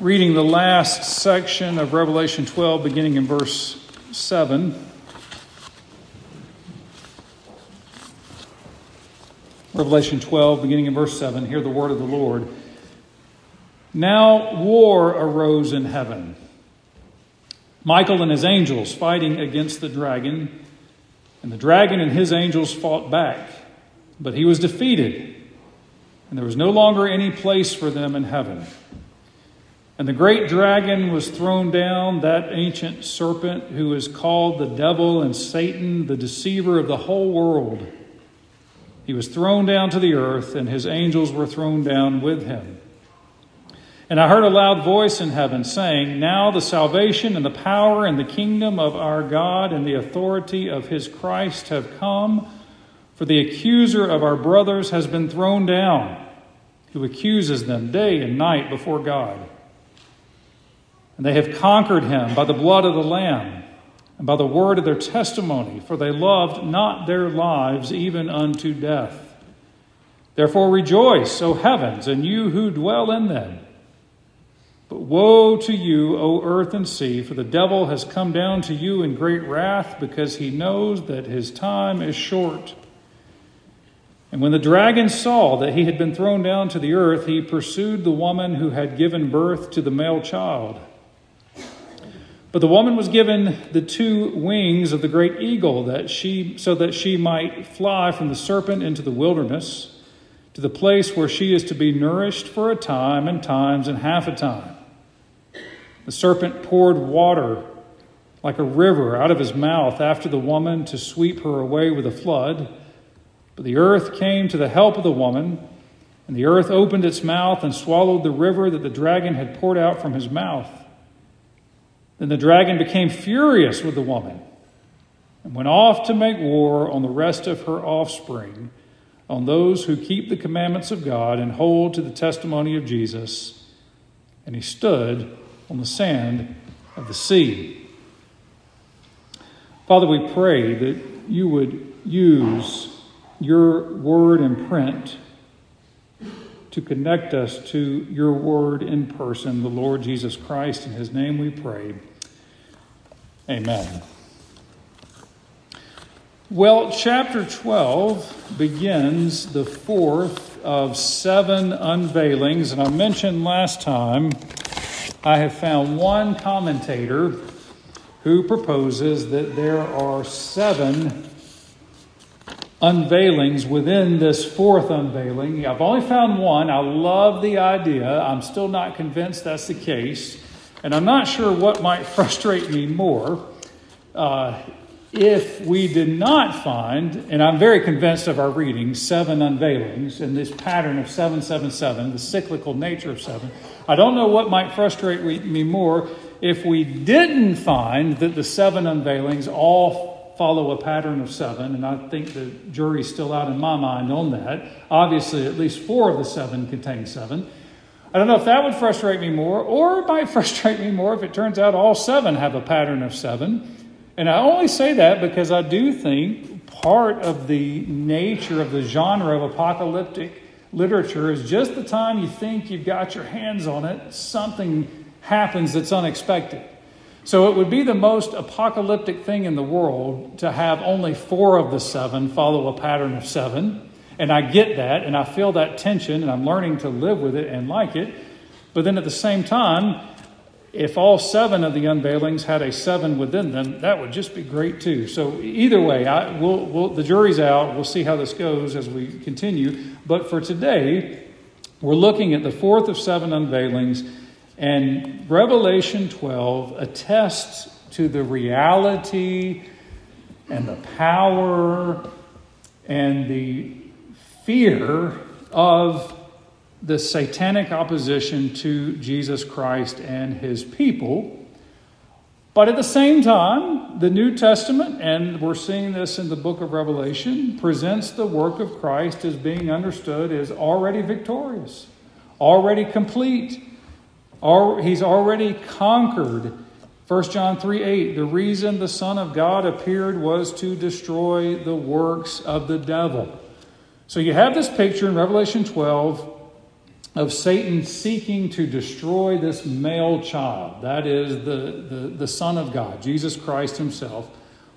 reading the last section of Revelation 12, beginning in verse 7. Revelation 12, beginning in verse 7. Hear the word of the Lord. Now war arose in heaven. Michael and his angels fighting against the dragon, and the dragon and his angels fought back, but he was defeated, and there was no longer any place for them in heaven. And the great dragon was thrown down, that ancient serpent who is called the devil and Satan, the deceiver of the whole world. He was thrown down to the earth, and his angels were thrown down with him. And I heard a loud voice in heaven saying, Now the salvation and the power and the kingdom of our God and the authority of his Christ have come, for the accuser of our brothers has been thrown down, who accuses them day and night before God. And they have conquered him by the blood of the Lamb and by the word of their testimony, for they loved not their lives even unto death. Therefore rejoice, O heavens, and you who dwell in them. But woe to you, O earth and sea, for the devil has come down to you in great wrath, because he knows that his time is short. And when the dragon saw that he had been thrown down to the earth, he pursued the woman who had given birth to the male child. But the woman was given the two wings of the great eagle that she so that she might fly from the serpent into the wilderness to the place where she is to be nourished for a time and times and half a time. The serpent poured water like a river out of his mouth after the woman to sweep her away with a flood. But the earth came to the help of the woman, and the earth opened its mouth and swallowed the river that the dragon had poured out from his mouth. Then the dragon became furious with the woman and went off to make war on the rest of her offspring, on those who keep the commandments of God and hold to the testimony of Jesus. And he stood on the sand of the sea. Father, we pray that you would use your word in print to connect us to your word in person, the Lord Jesus Christ. In his name we pray. Amen. Well, chapter 12 begins the fourth of seven unveilings, and I mentioned last time I have found one commentator who proposes that there are seven unveilings within this fourth unveiling. I've only found one. I love the idea. I'm still not convinced that's the case. And I'm not sure what might frustrate me more. Uh, if we did not find, and I'm very convinced of our reading, seven unveilings and this pattern of 777, the cyclical nature of seven, I don't know what might frustrate me more if we didn't find that the seven unveilings all follow a pattern of seven, and I think the jury's still out in my mind on that. Obviously, at least four of the seven contain seven. I don't know if that would frustrate me more, or it might frustrate me more if it turns out all seven have a pattern of seven. And I only say that because I do think part of the nature of the genre of apocalyptic literature is just the time you think you've got your hands on it, something happens that's unexpected. So it would be the most apocalyptic thing in the world to have only four of the seven follow a pattern of seven. And I get that, and I feel that tension, and I'm learning to live with it and like it. But then at the same time, if all seven of the unveilings had a seven within them, that would just be great too. So either way, I, we'll, we'll, the jury's out. We'll see how this goes as we continue. But for today, we're looking at the fourth of seven unveilings, and Revelation 12 attests to the reality and the power and the fear of the satanic opposition to Jesus Christ and his people. But at the same time, the New Testament, and we're seeing this in the book of Revelation, presents the work of Christ as being understood as already victorious, already complete. He's already conquered. 1 John 3 8, the reason the Son of God appeared was to destroy the works of the devil. So you have this picture in Revelation 12 of Satan seeking to destroy this male child, that is the, the, the Son of God, Jesus Christ Himself.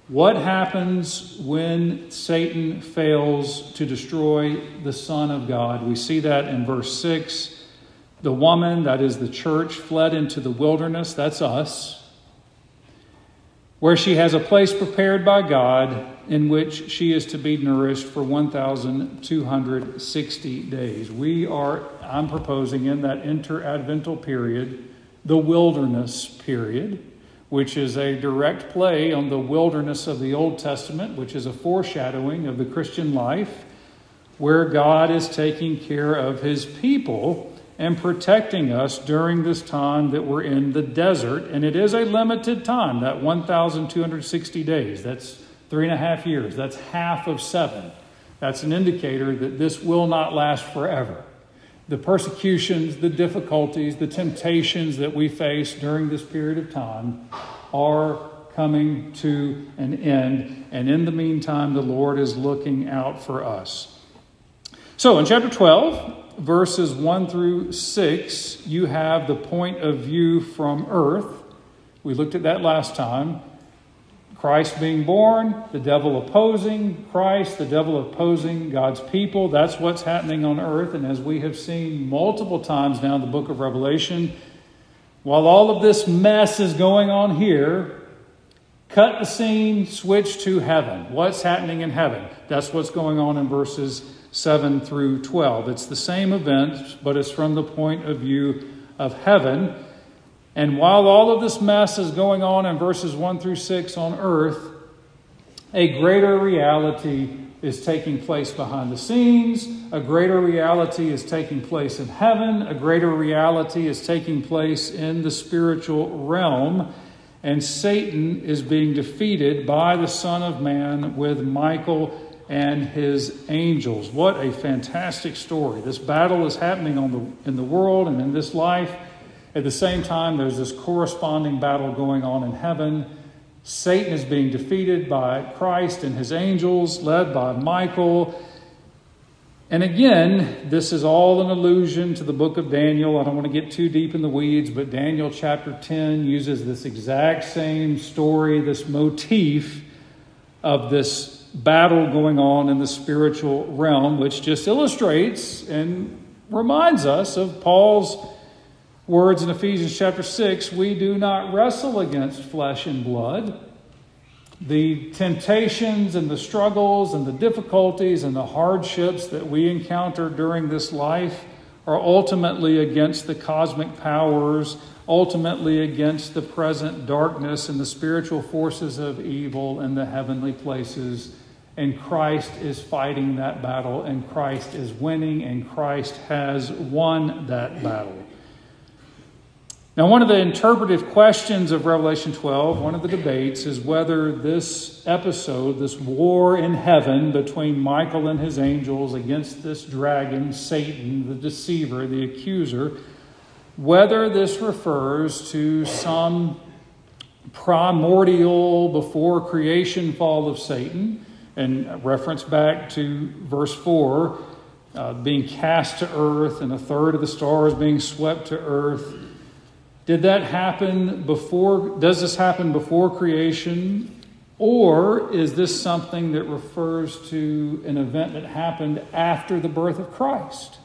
What happens when Satan fails to destroy the Son of God? We see that in verse 6. The woman, that is the church, fled into the wilderness, that's us, where she has a place prepared by God in which she is to be nourished for 1,260 days. We are, I'm proposing, in that interadvental period, the wilderness period, which is a direct play on the wilderness of the Old Testament, which is a foreshadowing of the Christian life, where God is taking care of his people and protecting us during this time that we're in the desert. And it is a limited time, that 1,260 days. That's three and a half years. That's half of seven. That's an indicator that this will not last forever. The persecutions, the difficulties, the temptations that we face during this period of time are coming to an end. And in the meantime, the Lord is looking out for us. So in chapter 12, verses 1 through 6, you have the point of view from earth. We looked at that last time. Christ being born, the devil opposing Christ, the devil opposing God's people. That's what's happening on earth. And as we have seen multiple times now in the book of Revelation, while all of this mess is going on here, cut the scene, switch to heaven. What's happening in heaven? That's what's going on in verses 7 through 12. It's the same event, but it's from the point of view of heaven. And while all of this mess is going on in verses 1 through 6 on earth, a greater reality is taking place behind the scenes. A greater reality is taking place in heaven. A greater reality is taking place in the spiritual realm. And Satan is being defeated by the Son of Man with Michael and his angels. What a fantastic story. This battle is happening the, in the world and in this life. At the same time, there's this corresponding battle going on in heaven. Satan is being defeated by Christ and his angels, led by Michael. And again, this is all an allusion to the book of Daniel. I don't want to get too deep in the weeds, but Daniel chapter 10 uses this exact same story, this motif of this battle going on in the spiritual realm, which just illustrates and reminds us of Paul's words in Ephesians chapter 6 we do not wrestle against flesh and blood. The temptations and the struggles and the difficulties and the hardships that we encounter during this life are ultimately against the cosmic powers, ultimately against the present darkness and the spiritual forces of evil in the heavenly places. And Christ is fighting that battle, and Christ is winning, and Christ has won that battle. Now, one of the interpretive questions of Revelation 12, one of the debates, is whether this episode, this war in heaven between Michael and his angels against this dragon, Satan, the deceiver, the accuser, whether this refers to some primordial before creation fall of Satan, and reference back to verse 4, uh, being cast to earth, and a third of the stars being swept to earth did that happen before? Does this happen before creation? Or is this something that refers to an event that happened after the birth of Christ?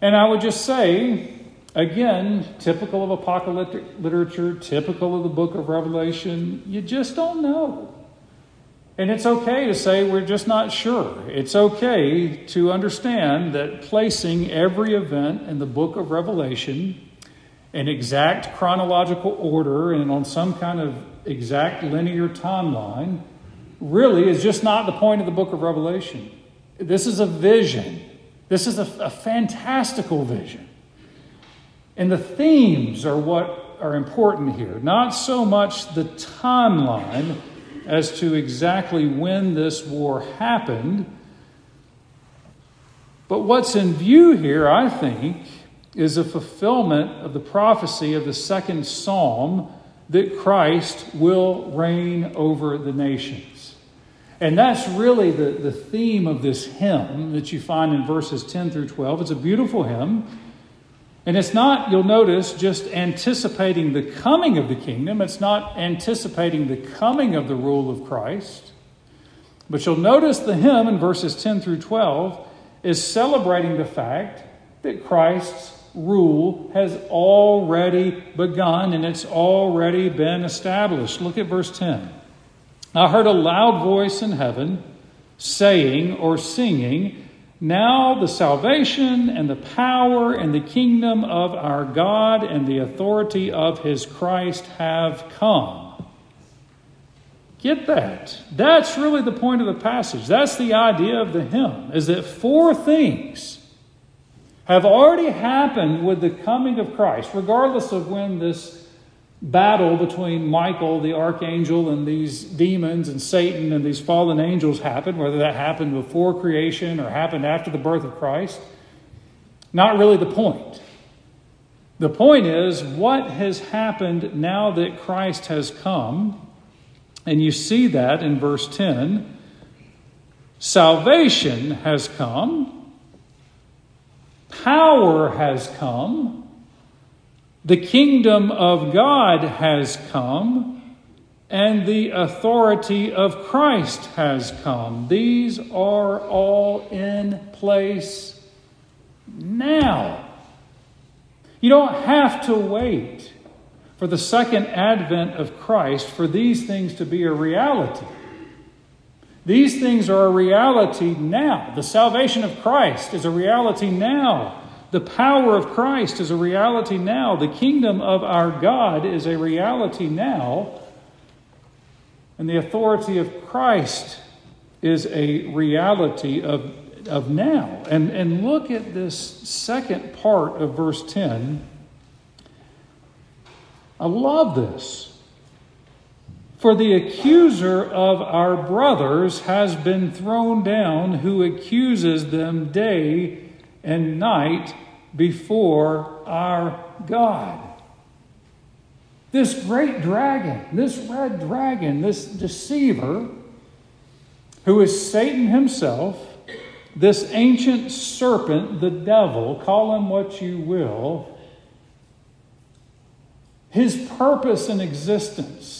And I would just say, again, typical of apocalyptic literature, typical of the book of Revelation, you just don't know. And it's okay to say we're just not sure. It's okay to understand that placing every event in the book of Revelation an exact chronological order and on some kind of exact linear timeline really is just not the point of the book of Revelation. This is a vision, this is a, a fantastical vision. And the themes are what are important here, not so much the timeline as to exactly when this war happened. But what's in view here, I think, is a fulfillment of the prophecy of the second psalm that Christ will reign over the nations. And that's really the, the theme of this hymn that you find in verses 10 through 12. It's a beautiful hymn. And it's not, you'll notice, just anticipating the coming of the kingdom. It's not anticipating the coming of the rule of Christ. But you'll notice the hymn in verses 10 through 12 is celebrating the fact that Christ's rule has already begun and it's already been established. Look at verse 10. I heard a loud voice in heaven saying or singing, Now the salvation and the power and the kingdom of our God and the authority of his Christ have come. Get that. That's really the point of the passage. That's the idea of the hymn, is that four things have already happened with the coming of Christ, regardless of when this battle between Michael, the archangel, and these demons and Satan and these fallen angels happened, whether that happened before creation or happened after the birth of Christ. Not really the point. The point is what has happened now that Christ has come, and you see that in verse 10. Salvation has come Power has come. The kingdom of God has come. And the authority of Christ has come. These are all in place now. You don't have to wait for the second advent of Christ for these things to be a reality. These things are a reality now. The salvation of Christ is a reality now. The power of Christ is a reality now. The kingdom of our God is a reality now. And the authority of Christ is a reality of, of now. And, and look at this second part of verse 10. I love this. For the accuser of our brothers has been thrown down, who accuses them day and night before our God. This great dragon, this red dragon, this deceiver, who is Satan himself, this ancient serpent, the devil, call him what you will, his purpose in existence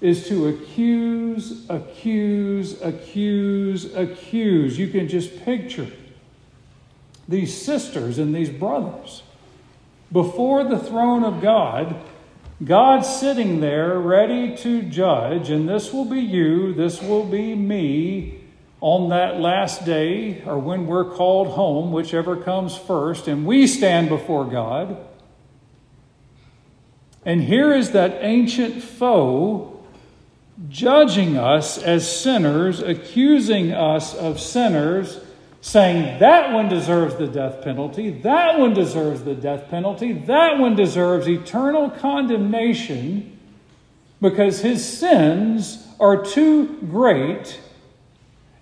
is to accuse, accuse, accuse, accuse. You can just picture these sisters and these brothers before the throne of God. God sitting there ready to judge, and this will be you, this will be me on that last day, or when we're called home, whichever comes first, and we stand before God. And here is that ancient foe judging us as sinners, accusing us of sinners, saying that one deserves the death penalty, that one deserves the death penalty, that one deserves eternal condemnation because his sins are too great.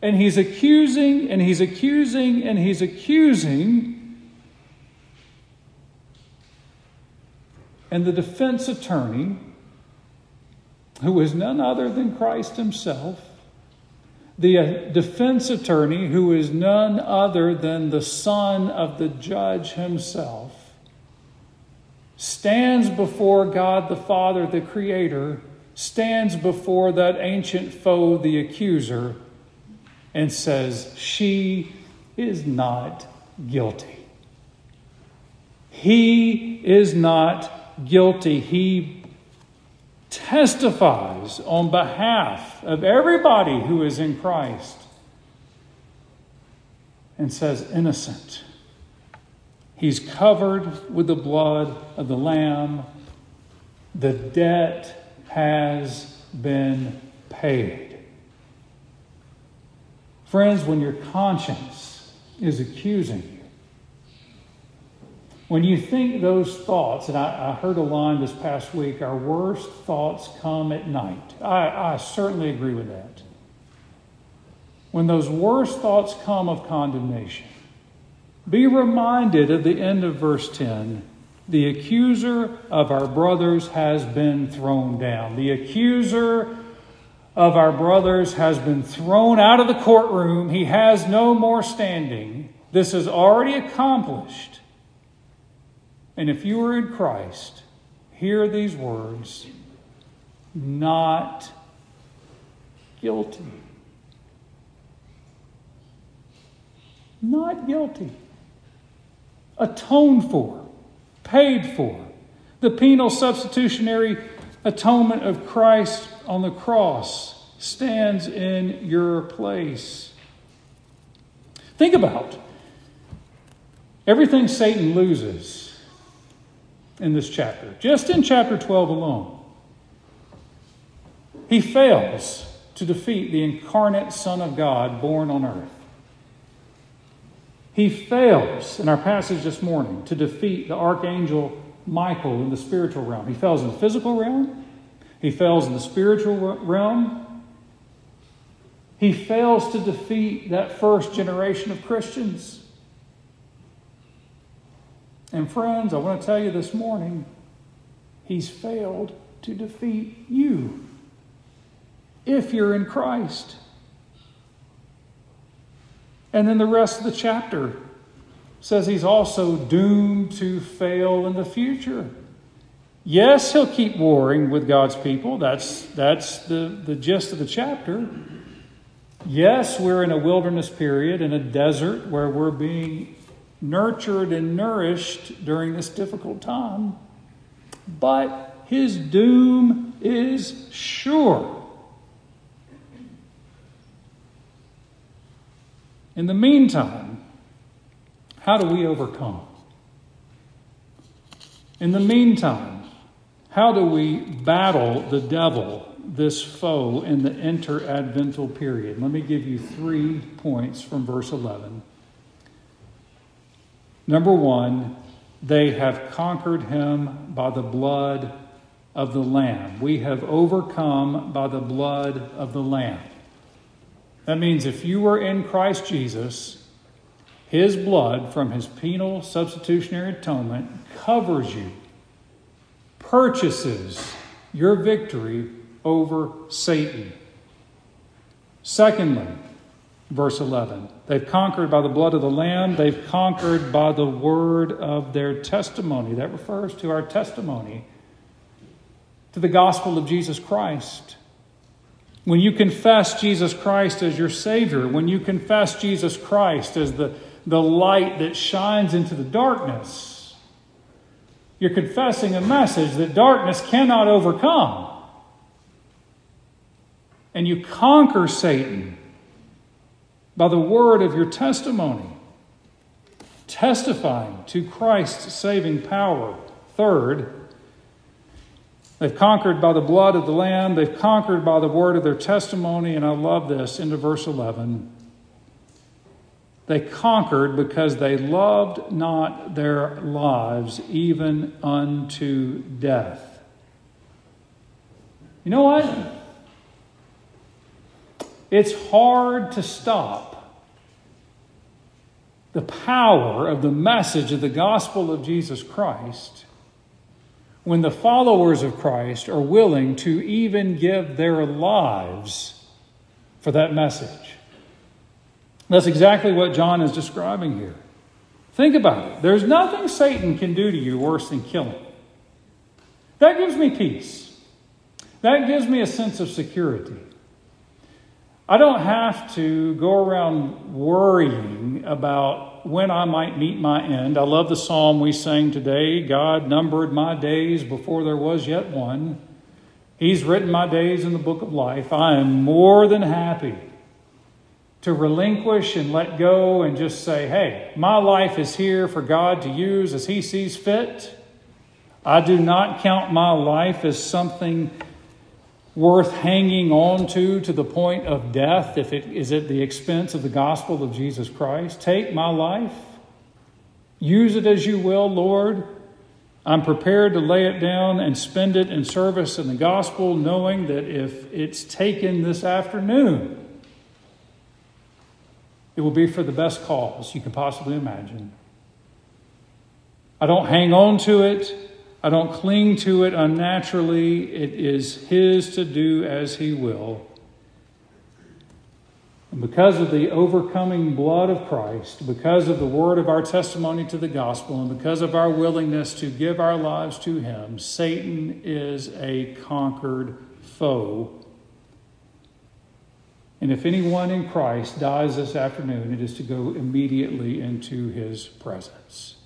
And he's accusing and he's accusing and he's accusing. And the defense attorney who is none other than Christ Himself, the uh, defense attorney, who is none other than the Son of the Judge Himself, stands before God the Father, the Creator, stands before that ancient foe, the accuser, and says, She is not guilty. He is not guilty. He testifies on behalf of everybody who is in Christ and says, innocent. He's covered with the blood of the Lamb. The debt has been paid. Friends, when your conscience is accusing you, when you think those thoughts, and I, I, heard a line this past week, our worst thoughts come at night. I, I certainly agree with that. When those worst thoughts come of condemnation, be reminded of the end of verse 10 the accuser of our brothers has been thrown down. The accuser of our brothers has been thrown out of the courtroom. He has no more standing. This is already accomplished. And if you are in Christ, hear these words not guilty. Not guilty. Atoned for, paid for. The penal substitutionary atonement of Christ on the cross stands in your place. Think about everything Satan loses in this chapter, just in chapter 12 alone. He fails to defeat the incarnate Son of God born on earth. He fails in our passage this morning to defeat the archangel Michael in the spiritual realm. He fails in the physical realm, he fails in the spiritual realm. He fails to defeat that first generation of Christians. And, friends, I want to tell you this morning, he's failed to defeat you if you're in Christ. And then the rest of the chapter says he's also doomed to fail in the future. Yes, he'll keep warring with God's people. That's, that's the, the gist of the chapter. Yes, we're in a wilderness period, in a desert where we're being nurtured and nourished during this difficult time. But his doom is sure. In the meantime, how do we overcome? In the meantime, how do we battle the devil, this foe, in the interadvental period? Let me give you three points from verse 11. Number one, they have conquered him by the blood of the Lamb. We have overcome by the blood of the Lamb. That means if you were in Christ Jesus, his blood from his penal substitutionary atonement covers you, purchases your victory over Satan. Secondly, verse 11, they've conquered by the blood of the Lamb, they've conquered by the word of their testimony. That refers to our testimony to the gospel of Jesus Christ. When you confess Jesus Christ as your Savior, when you confess Jesus Christ as the the light that shines into the darkness. You're confessing a message that darkness cannot overcome. And you conquer Satan by the word of your testimony, testifying to Christ's saving power. Third, They've conquered by the blood of the Lamb. They've conquered by the word of their testimony. And I love this into verse 11. They conquered because they loved not their lives even unto death. You know what? It's hard to stop the power of the message of the gospel of Jesus Christ when the followers of Christ are willing to even give their lives for that message. That's exactly what John is describing here. Think about it. There's nothing Satan can do to you worse than killing. That gives me peace. That gives me a sense of security. I don't have to go around worrying about when I might meet my end. I love the psalm we sang today God numbered my days before there was yet one. He's written my days in the book of life. I am more than happy to relinquish and let go and just say, hey, my life is here for God to use as He sees fit. I do not count my life as something worth hanging on to to the point of death if it is at the expense of the gospel of Jesus Christ. Take my life, use it as you will, Lord. I'm prepared to lay it down and spend it in service in the gospel, knowing that if it's taken this afternoon, it will be for the best cause you can possibly imagine. I don't hang on to it. I don't cling to it unnaturally. It is His to do as He will. And because of the overcoming blood of Christ, because of the word of our testimony to the gospel, and because of our willingness to give our lives to Him, Satan is a conquered foe. And if anyone in Christ dies this afternoon, it is to go immediately into His presence.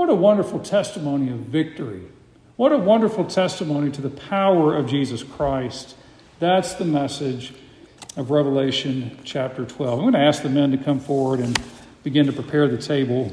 What a wonderful testimony of victory. What a wonderful testimony to the power of Jesus Christ. That's the message of Revelation chapter 12. I'm going to ask the men to come forward and begin to prepare the table.